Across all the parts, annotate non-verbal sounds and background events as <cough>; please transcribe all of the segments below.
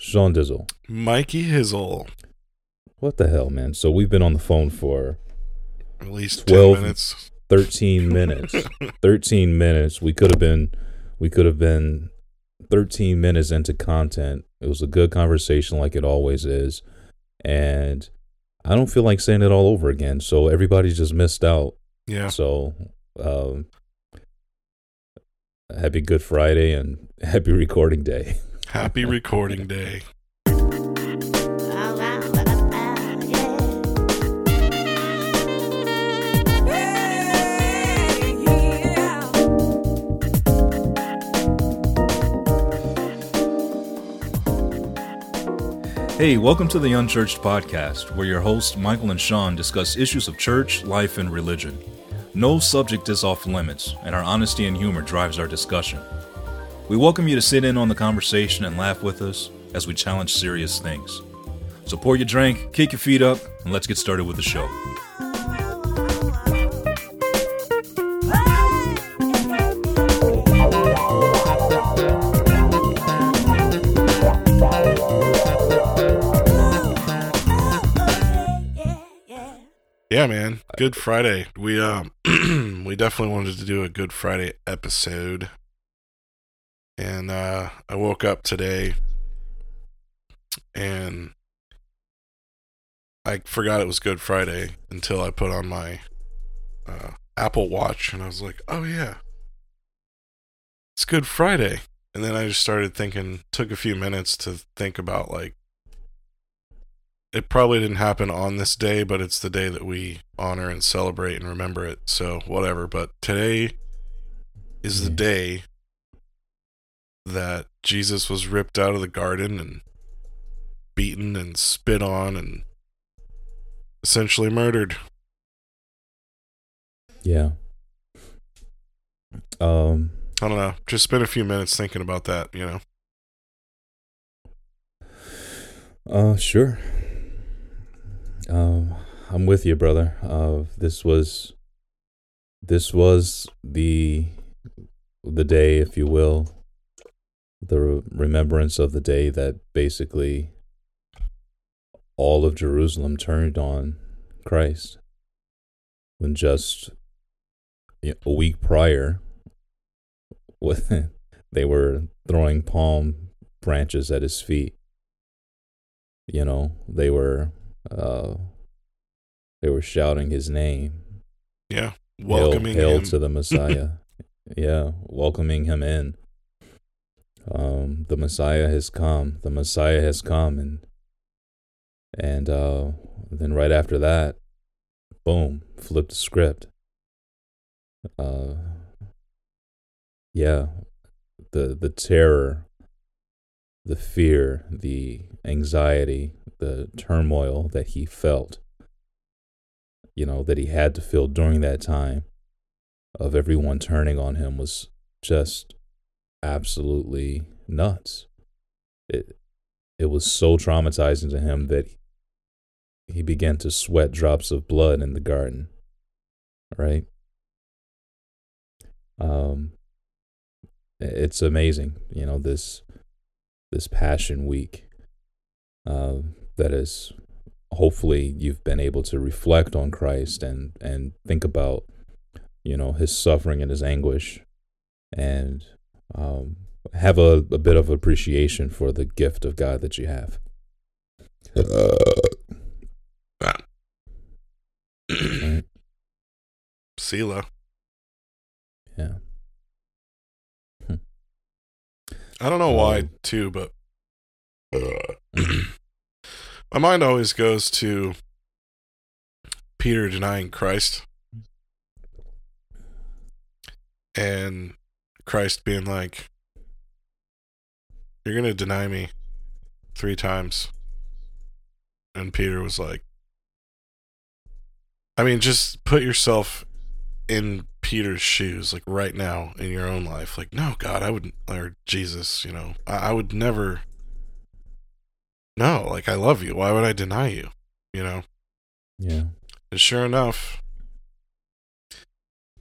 Sean Dizzle. Mikey Hizzle. What the hell, man? So we've been on the phone for At least 12 10 minutes. 13 minutes. <laughs> 13 minutes. We could have been we could have been 13 minutes into content. It was a good conversation like it always is. And I don't feel like saying it all over again. So everybody just missed out. Yeah. So um happy Good Friday and <laughs> happy recording day. Happy recording day. Hey, welcome to the Unchurched Podcast, where your hosts Michael and Sean discuss issues of church, life, and religion. No subject is off limits, and our honesty and humor drives our discussion. We welcome you to sit in on the conversation and laugh with us as we challenge serious things. So pour your drink, kick your feet up, and let's get started with the show. Yeah, man. Good Friday. We um <clears throat> we definitely wanted to do a Good Friday episode. And uh I woke up today and I forgot it was Good Friday until I put on my uh Apple Watch and I was like, "Oh yeah. It's Good Friday." And then I just started thinking took a few minutes to think about like it probably didn't happen on this day, but it's the day that we honor and celebrate and remember it. So whatever. But today is the Mhm. day that Jesus was ripped out of the garden and beaten and spit on and essentially murdered. Yeah. Um I don't know. Just spend a few minutes thinking about that, you know. Uh, sure. Um, I'm with you, brother. Uh, this was, this was the, the day, if you will, the remembrance of the day that basically all of Jerusalem turned on Christ. When just you know, a week prior, <laughs> with they were throwing palm branches at his feet you know they were uh they were shouting his name Yeah. Hail- Welcoming hail, him. to the <laughs> messiah yeah welcoming him in um the messiah has come. The messiah has come. And and uh then right after that boom flip the script. Uh yeah the the terror the fear the anxiety the turmoil that he felt you know that he had to feel during that time of everyone turning on him was just absolutely nuts. It it was so traumatizing to him that he began to sweat drops of blood in the garden right? Um it's amazing you know this this passion week uh, that is hopefully you've been able to reflect on christ and and think about you know his suffering and his anguish. And um, have a, a bit of appreciation for the gift of god that you have. Uh, ah. Right? <clears throat> Selah. yeah. Hmm. I don't know why Um, too, but mm-hmm. uh, <clears throat> my mind always goes to Peter denying Christ. And Christ being like, You're going to deny me three times. And Peter was like, I mean, just put yourself in Peter's shoes, like right now in your own life. Like, no, God, I wouldn't, or Jesus, you know, I, I would never. No, like, I love you. Why would I deny you? You know? yeah And sure enough,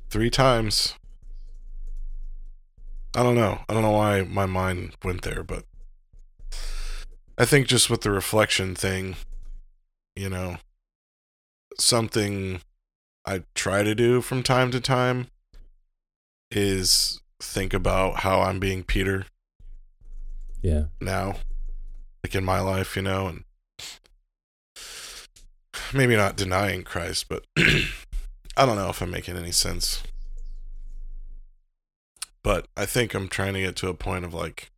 three times. I don't know. I don't know why my mind went there, but I think just with the reflection thing, you know, something I try to do from time to time is think about how I'm being Peter Yeah. now, like in my life, you know, and maybe not denying Christ, but <clears throat> I don't know if I'm making any sense. But I think I'm trying to get to a point of like,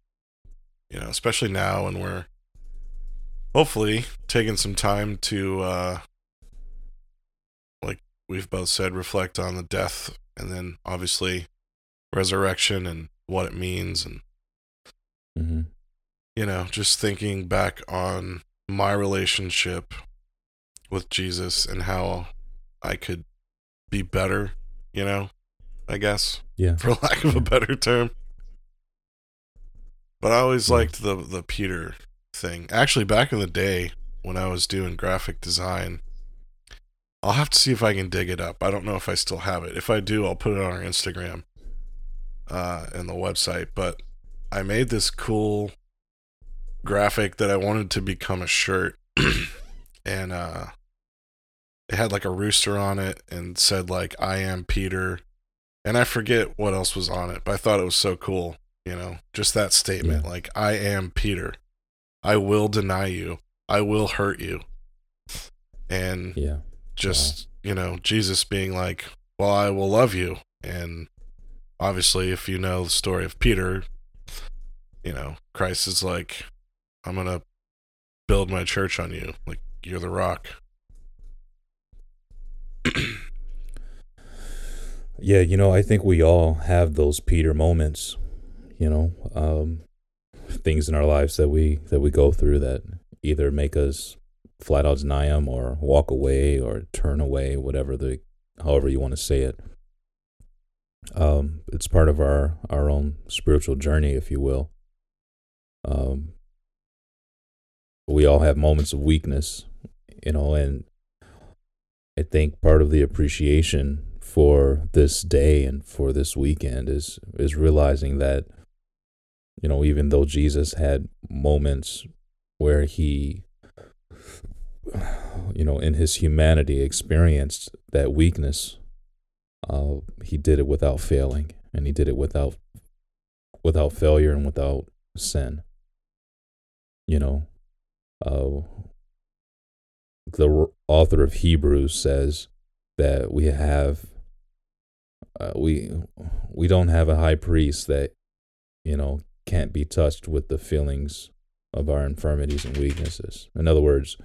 you know, especially now when we're hopefully taking some time to, uh, like we've both said, reflect on the death and then obviously resurrection and what it means and hmm you know, just thinking back on my relationship with Jesus and how I could be better, you know, I guess, Yeah. for <laughs> lack of a better term. But I always Yeah. liked the the Peter thing. Actually, back in the day when I was doing graphic design, I'll have to see if I can dig it up. I don't know if I still have it. If I do, I'll put it on our Instagram uh, and the website. But I made this cool graphic that I wanted to become a shirt, <clears throat> and uh, it had like a rooster on it and said like "I am Peter," and I forget what else was on it, but I thought it was so cool. You know, just that statement Yeah. like "I am Peter," I will deny you, I will hurt you, and Yeah. just you know jesus being like well i will love you and obviously if you know the story of peter you know christ is like i'm gonna build my church on you like you're the rock <clears throat> Yeah, you know, I think we all have those Peter moments, you know, um, things in our lives that we that we go through that either make us flat out deny them or walk away or turn away, whatever the however you want to say it. Um, it's part of our our own spiritual journey, if you will. Um, we all have moments of weakness, you know, and I think part of the appreciation for this day and for this weekend is is realizing that you know even though Jesus had moments where he you know in his humanity experienced that weakness uh he did it without failing and he did it without without failure and without sin. You know uh the author of Hebrews says that we have uh, we we don't have a high priest that you know can't be touched with the feelings of our infirmities and weaknesses. In other words,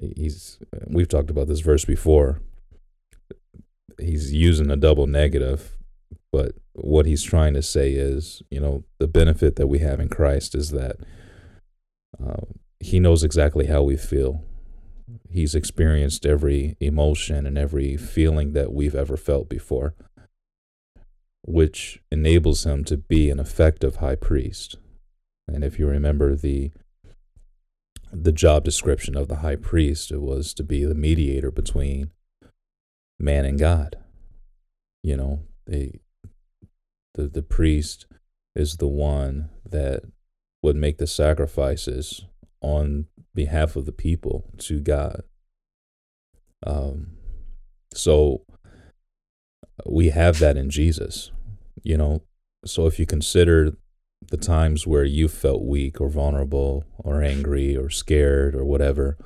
he's we've talked about this verse before. He's using a double negative, but what he's trying to say is, you know, the benefit that we have in Christ is that uh, he knows exactly how we feel. He's experienced every emotion and every feeling that we've ever felt before which enables him to be an effective high priest. And if you remember the the job description of the high priest, it was to be the mediator between man and God. You know, the the the priest is the one that would make the sacrifices on behalf of the people to God. Um, so we have that in Jesus, you know. So if you consider the times where you felt weak or vulnerable or angry or scared or whatever,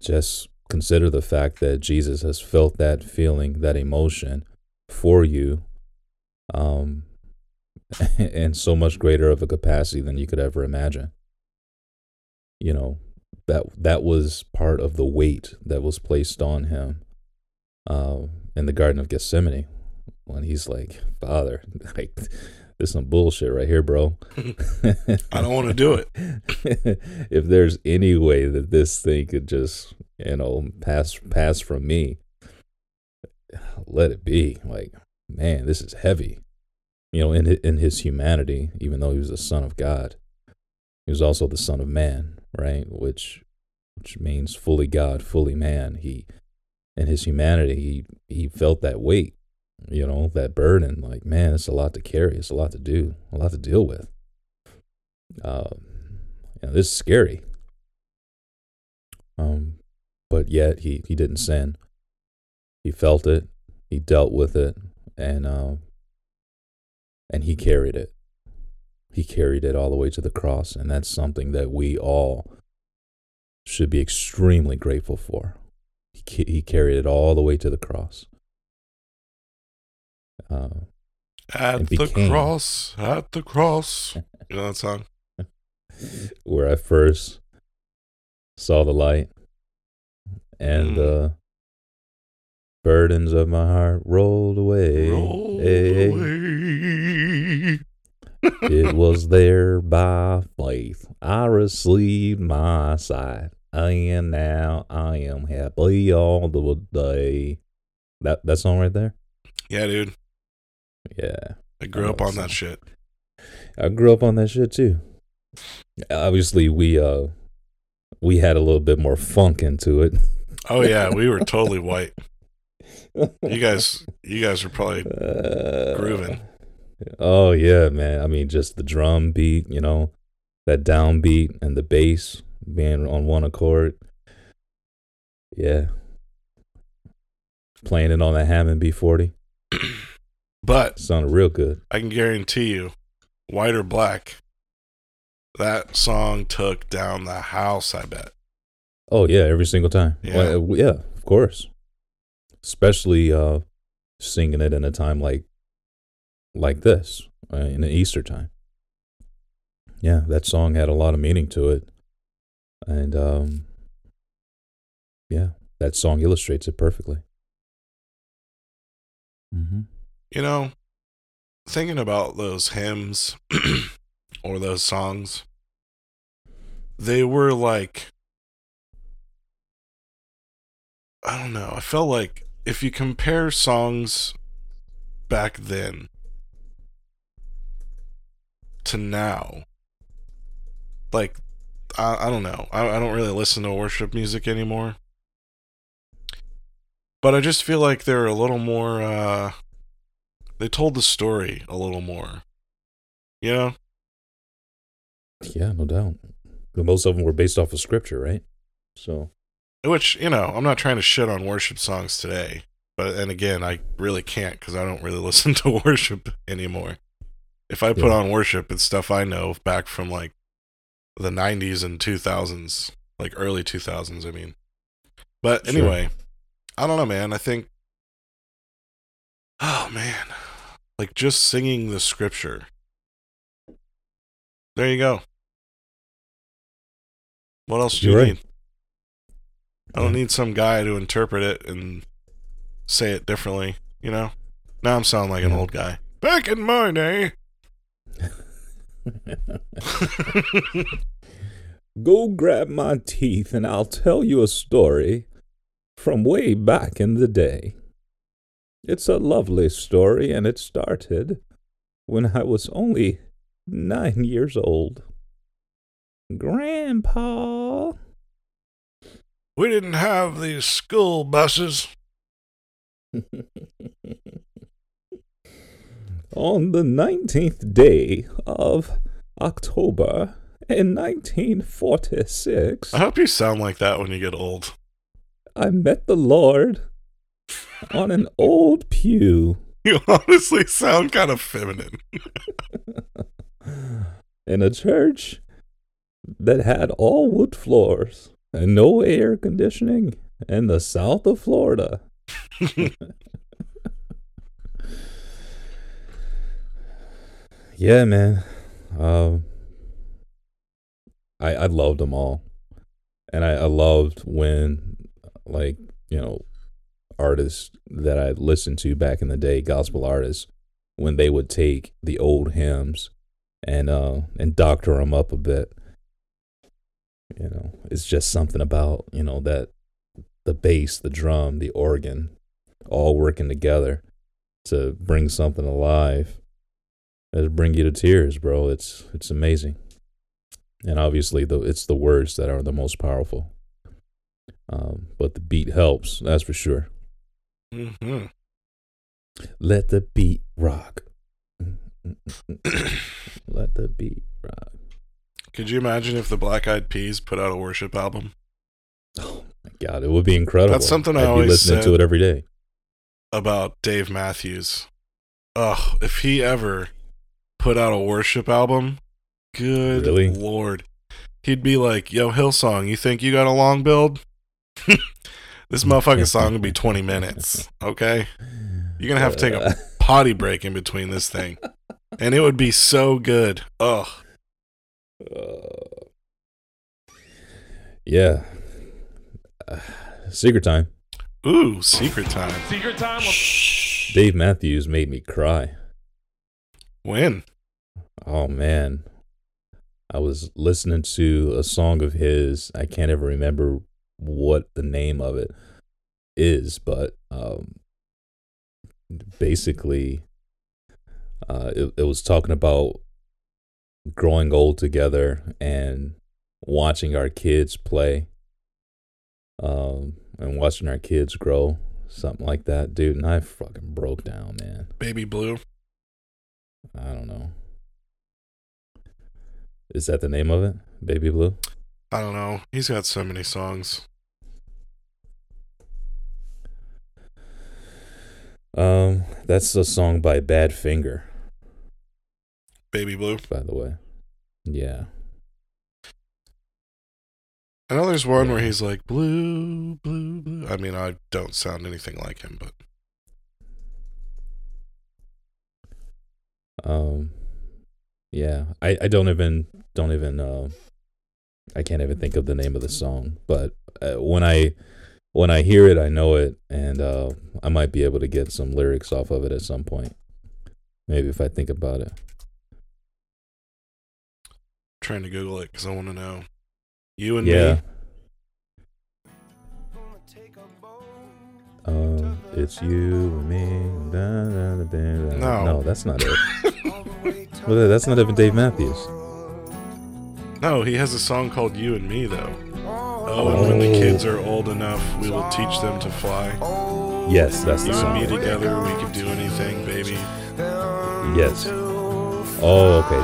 just consider the fact that Jesus has felt that feeling, that emotion for you, um, <laughs> in so much greater of a capacity than you could ever imagine. You know, that that was part of the weight that was placed on him uh, in the Garden of Gethsemane when he's like, Father, <laughs> like this is some bullshit right here, bro. <laughs> I don't want to do it. <laughs> if there's any way that this thing could just, you know, pass pass from me, let it be. Like, man, this is heavy. You know, in in his humanity, even though he was the son of God, he was also the son of man, right? Which which means fully God, fully man. He in his humanity, he he felt that weight, you know, that burden. Like, man, it's a lot to carry. It's a lot to do, a lot to deal with. Um, you know, this is scary. Um, but yet he he didn't sin. He felt it, he dealt with it, and uh, and he carried it. He carried it all the way to the cross, and that's something that we all should be extremely grateful for. He he carried it all the way to the cross. Uh, At and the became- cross, at the cross. <laughs> You know that song? where I first saw the light and Mm. the burdens of my heart rolled away. Roll Hey, away. it was <laughs> there by faith I received my sight, and now I am happy all the day. That that song right there. Yeah, dude. Yeah, I grew I up on that shit. I grew up on that shit too. Obviously, we uh we had a little bit more funk into it. Oh yeah, we were totally white. <laughs> You guys, you guys were probably Uh, grooving. Oh yeah, man. I mean, just the drum beat, you know, that downbeat and the bass being on one accord. Yeah. Playing it on the Hammond B40 <clears throat> But sounded real good. I can guarantee you, white or black, that song took down the house. I bet. Oh yeah, every single time. Yeah. Well, yeah, of course. Especially uh singing it in a time like like this, uh, in the Easter time. Yeah, that song had a lot of meaning to it. And um yeah, that song illustrates it perfectly. Mm-hmm. You know, thinking about those hymns <clears throat> or those songs, they were like, I don't know. I felt like if you compare songs back then to now, like, I, I don't know. I, I don't really listen to worship music anymore. But I just feel like they're a little more, uh, they told the story a little more. You know? Yeah, no doubt. But Most of them were based off of scripture, right? So, Which, you know, I'm not trying to shit on worship songs today. But, and again, I really can't because I don't really <laughs> listen to <laughs> worship anymore. If I put Yeah. on worship, it's stuff I know back from like the 90s and 2000s, like early 2000s, I mean. But Sure. anyway, I don't know, man. I think, oh man, like just singing the scripture. There you go. What else do You're you right. need? I don't Yeah. need some guy to interpret it and say it differently, you know? Now I'm sounding like an old guy. Back in my day. Go grab my teeth and I'll tell you a story from way back in the day. It's a lovely story and it started when I was only nine years old. Grandpa. we didn't have these school buses. <laughs> On the 19th day of October in 1946, I hope you sound like that when you get old. I met the Lord on an old pew You honestly sound kind of feminine. <laughs> in a church that had all wood floors and no air conditioning in the south of Florida. <laughs> yeah, man. Um, I I loved them all, and I, I loved when, like you know, artists that I listened to back in the day, gospel artists, when they would take the old hymns and uh and doctor them up a bit. You know, it's just something about you know that the bass, the drum, the organ, all working together to bring something alive. It'll bring you to tears, bro. It's it's amazing. And obviously, the it's the words that are the most powerful. Um, but the beat helps, that's for sure. hmm Let the beat rock. <coughs> Let the beat rock. Could you imagine if the Black Eyed Peas put out a worship album Oh my god, it would be incredible. That's something I I'd be always listening to it every day. about Dave Matthews? Ugh, if he ever put out a worship album, good Really? lord. He'd be like, Yo, Hillsong, you think you got a long build? <laughs> this motherfucking song would be 20 minutes, okay? You're gonna have to take a <laughs> potty break in between this thing. And it would be so good. Ugh. Uh, yeah. Uh, secret time. Ooh, secret time. Secret time. Dave Matthews made me cry. When? Oh man. I was listening to a song of his. I can't ever remember what the name of it is, but um basically uh it, it was talking about growing old together and watching our kids play um and watching our kids grow something like that dude and i fucking broke down man Baby Blue? I don't know. Is that the name of it? Baby Blue? I don't know. He's got so many songs. Um, that's a song by Badfinger, Baby Blue. by the way. Yeah. I know there's one where he's like blue, blue, blue. I mean, I don't sound anything like him, but Um yeah. I, I don't even don't even uh I can't even think of the name of the song, but uh, when I when I hear it, I know it and uh I might be able to get some lyrics off of it at some point. Maybe if I think about it. trying to Google it because I want to know. You and yeah. me. It's you and me. Da, da, da. No. no, that's not it. well, that's not even Dave Matthews. No, he has a song called You and Me, though. Oh, and when the Oh. kids are old enough, we will teach them to fly. Yes, that's the You and me together, we can do anything, baby. Yes. Oh, okay.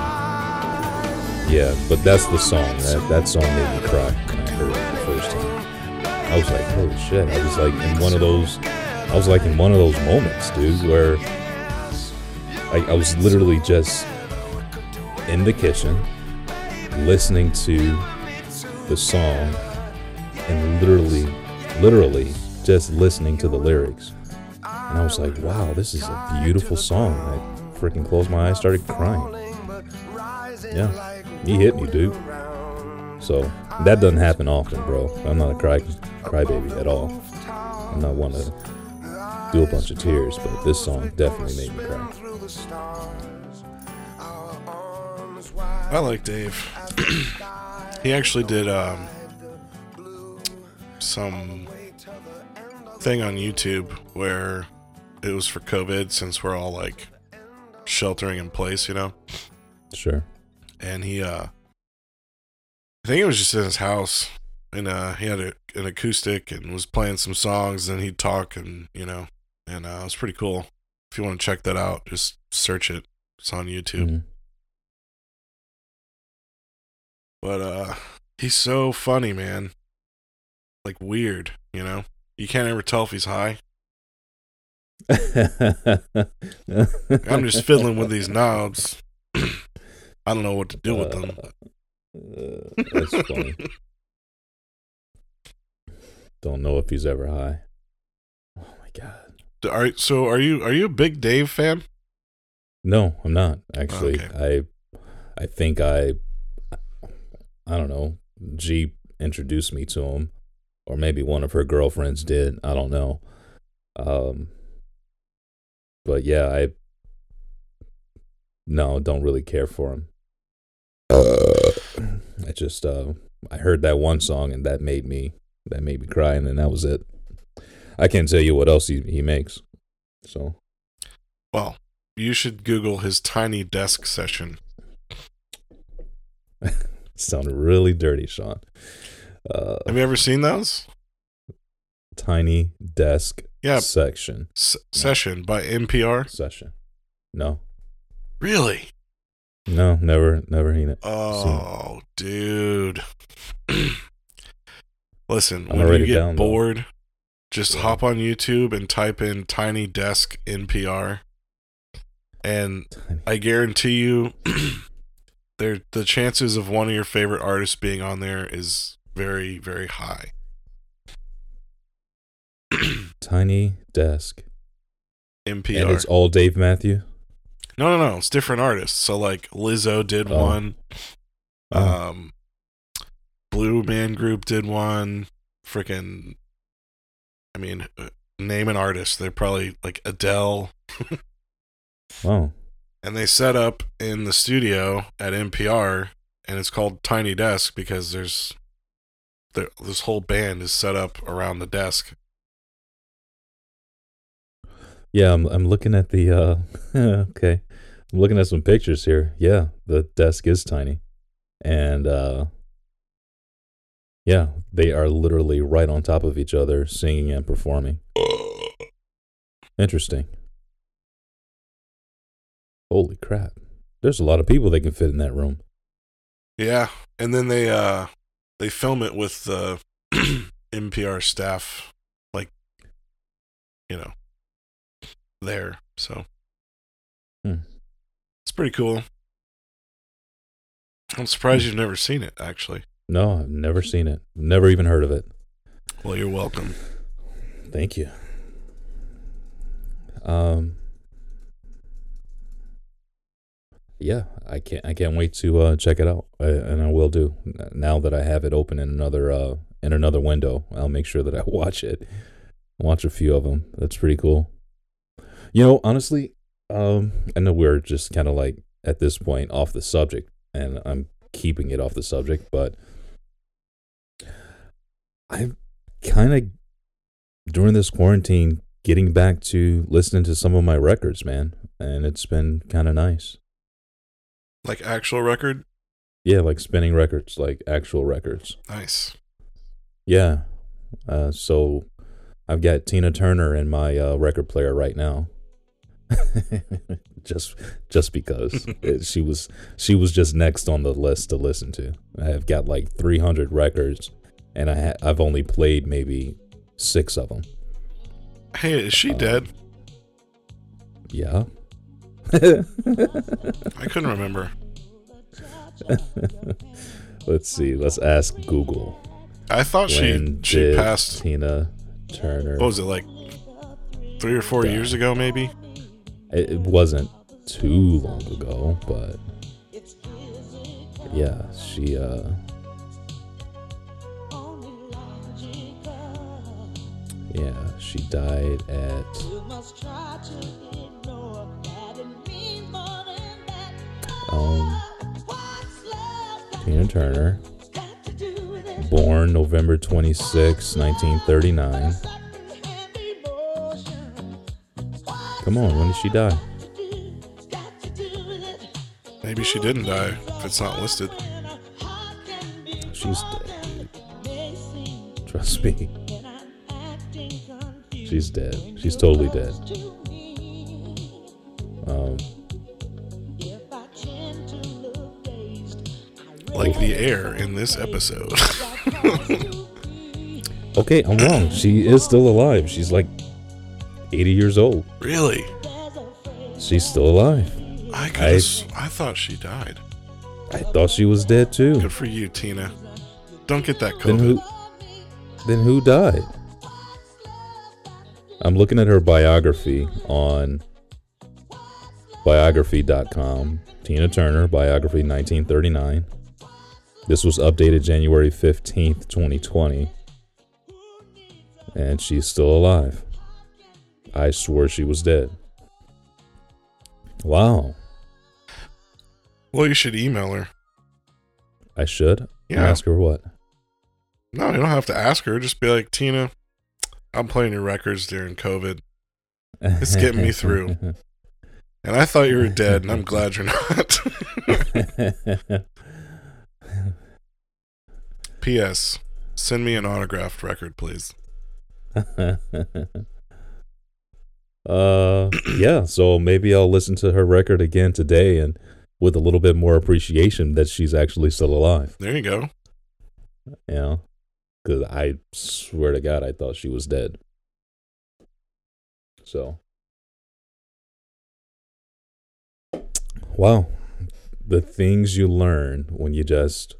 Yeah, but that's the song. That that song made me cry when I heard it the first time. I was like, holy shit! I was like in one of those. I was like in one of those moments, dude, where I, I was literally just in the kitchen listening to the song and literally, literally just listening to the lyrics. And I was like, wow, this is a beautiful song. I freaking closed my eyes, started crying. Yeah, he hit me, dude. So that doesn't happen often, bro. I'm not a cry crybaby at all. I'm not one to do a bunch of tears, but this song definitely made me cry. I like Dave. <clears throat> he actually did um, some thing on YouTube where it was for COVID since we're all like sheltering in place, you know? Sure. and he uh I think it was just in his house and uh he had a, an acoustic and was playing some songs and he'd talk and you know and uh it was pretty cool. If you want to check that out, just search it. It's on YouTube. Mhm. But uh he's so funny, man. Like weird, you know? You can't ever tell if he's high. <laughs> I'm just fiddling with these knobs. <clears throat> I don't know what to do with them. Uh, that's funny. <laughs> Don't know if he's ever high. Oh my god. Are, so are you are you a big Dave fan? No, I'm not actually. Okay. I I think I I don't know. G introduced me to him or maybe one of her girlfriends did. I don't know. Um but yeah, I no, don't really care for him. I just uh I heard that one song and that made me that made me cry and then that was it. I can't tell you what else he, he makes. So Well, you should Google his tiny desk session. <laughs> Sound really dirty, Sean. Uh, Have you ever seen those? tiny desk Yeah, section S- session by NPR. session. No, Really? No, never, never seen it. Oh, dude. <clears throat> Listen, I'm when you get down, bored, just hop on YouTube and type in Tiny Desk NPR. And I guarantee you <clears throat> there the chances of one of your favorite artists being on there is very, very high. <clears throat> Tiny desk, NPR. and it's all Dave Matthew. No, no, no. It's different artists. So like Lizzo did Oh. one. Oh. Um, Blue Man Group did one. Freaking, I mean, uh, name an artist. They're probably like Adele, <laughs> Oh, and they set up in the studio at NPR, and it's called Tiny Desk because there's there, this whole band is set up around the desk. yeah. I'm I'm looking at the. uh <laughs> Okay, I'm looking at some pictures here. Yeah, the desk is tiny, and uh yeah, they are literally right on top of each other, singing and performing. Interesting. Holy crap! There's a lot of people that can fit in that room. Yeah, and then they uh they film it with the <clears throat> NPR staff, like you know, there. So Hmm. it's pretty cool. I'm surprised you've never seen it. Actually, No, I've never seen it. Never even heard of it. well, you're welcome. Thank you. Um Yeah, I can't I can't wait to uh check it out. I, and I will do. Now that I have it open in another uh in another window, I'll make sure that I <laughs> watch it. Watch a few of them. That's pretty cool. You know, honestly, um I know we're just kind of like at this point off the subject and I'm keeping it off the subject, but I've kind of during this quarantine getting back to listening to some of my records, man, and it's been kind of nice. Like actual record, Yeah, like spinning records, like actual records. nice. Yeah. Uh, so I've got Tina Turner in my uh, record player right now. <laughs> just just because <laughs> it, she was she was just next on the list to listen to. I have got like 300 records and I ha- I've only played maybe 6 of them. Hey, is she Uh, dead? Yeah. <laughs> I couldn't remember. <laughs> Let's see. Let's ask Google. I thought she When she did passed. Tina Turner. What was it like? Three or four years ago, maybe. It, it wasn't too long ago, but yeah, she uh yeah, she died at um Tina Turner, born November 26, 1939. Come on, when did she die? Maybe she didn't die if it's not listed. She's dead. Trust me. She's dead. She's totally dead. Um, Like the air in this episode. <laughs> okay, I'm wrong. She is still alive. She's like 80 years old. really? She's still alive. I I- I thought she died. I thought she was dead too. Good for you, Tina. Don't get that Then COVID. who? Then who died? I'm looking at her biography on biography.com. Tina Turner, biography 1939. This was updated January 15th, 2020. And she's still alive. I swore she was dead. Wow. Well, you should email her. I should Yeah. ask her what? No, you don't have to ask her. Just be like, Tina, I'm playing your records during COVID, <laughs> It's getting me through. and I thought you were dead, and I'm glad you're not. <laughs> P.S. Send me an autographed record, please. <laughs> uh yeah so maybe i'll listen to her record again today and with a little bit more appreciation that she's actually still alive. There you go. Know, because I swear to God, I thought she was dead. So, wow, the things you learn when you just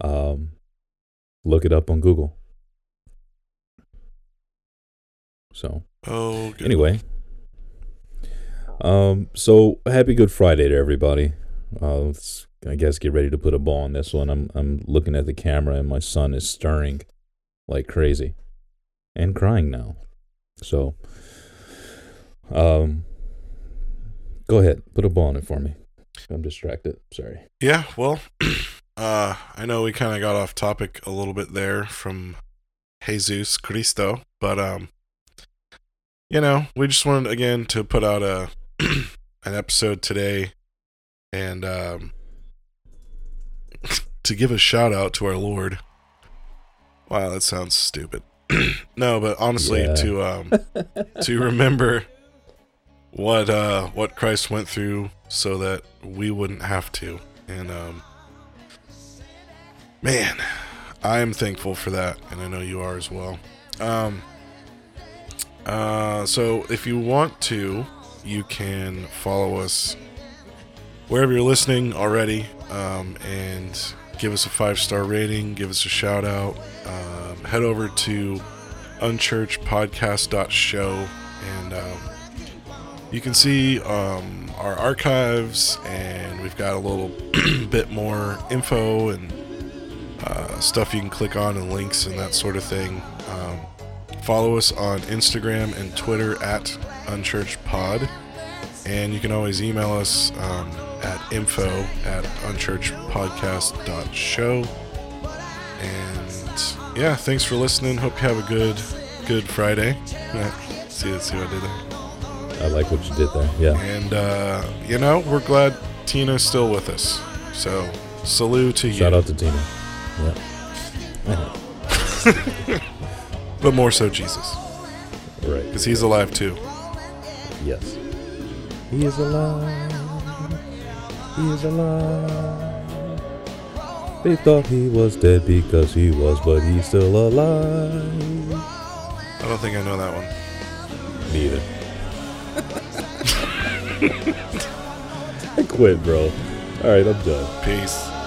um, look it up on Google. So, Oh, good. anyway, um, so happy Good Friday to everybody. Uh, let's, I guess get ready to put a ball on this one. I'm I'm looking at the camera and my son is stirring like crazy and crying now. So, um, go ahead, put a ball on it for me. I'm distracted. Sorry. Yeah, well, <clears throat> uh, I know we kind of got off topic a little bit there from Jesus Cristo, but um, you know, we just wanted again to put out a <clears throat> an episode today, and um, <laughs> to give a shout out to our Lord. Wow, that sounds stupid. <clears throat> no, but honestly, Yeah. to um, <laughs> to remember what uh what Christ went through so that we wouldn't have to. And um man, I am thankful for that and I know you are as well. Um uh so if you want to, you can follow us wherever you're listening already um and give us a 5-star rating, give us a shout out. Um, head over to unchurchpodcast.show and um you can see um, our archives, and we've got a little <clears throat> bit more info and uh, stuff you can click on and links and that sort of thing. Um, follow us on Instagram and Twitter at unchurchpod, and you can always email us um, at info at unchurchpodcast.show. And yeah, thanks for listening. Hope you have a good, good Friday. see, see what I did there. I like what you did there. Yeah. And, uh, you know, we're glad Tina's still with us. So, salute to you. Shout out to Tina. Yeah. <laughs> But more so Jesus, right. because he's alive too. Yes. He is alive. Is alive. They thought he was dead because he was, but he's still alive. I don't think I know that one. Neither. <laughs> I quit, bro. All right, I'm done. Peace.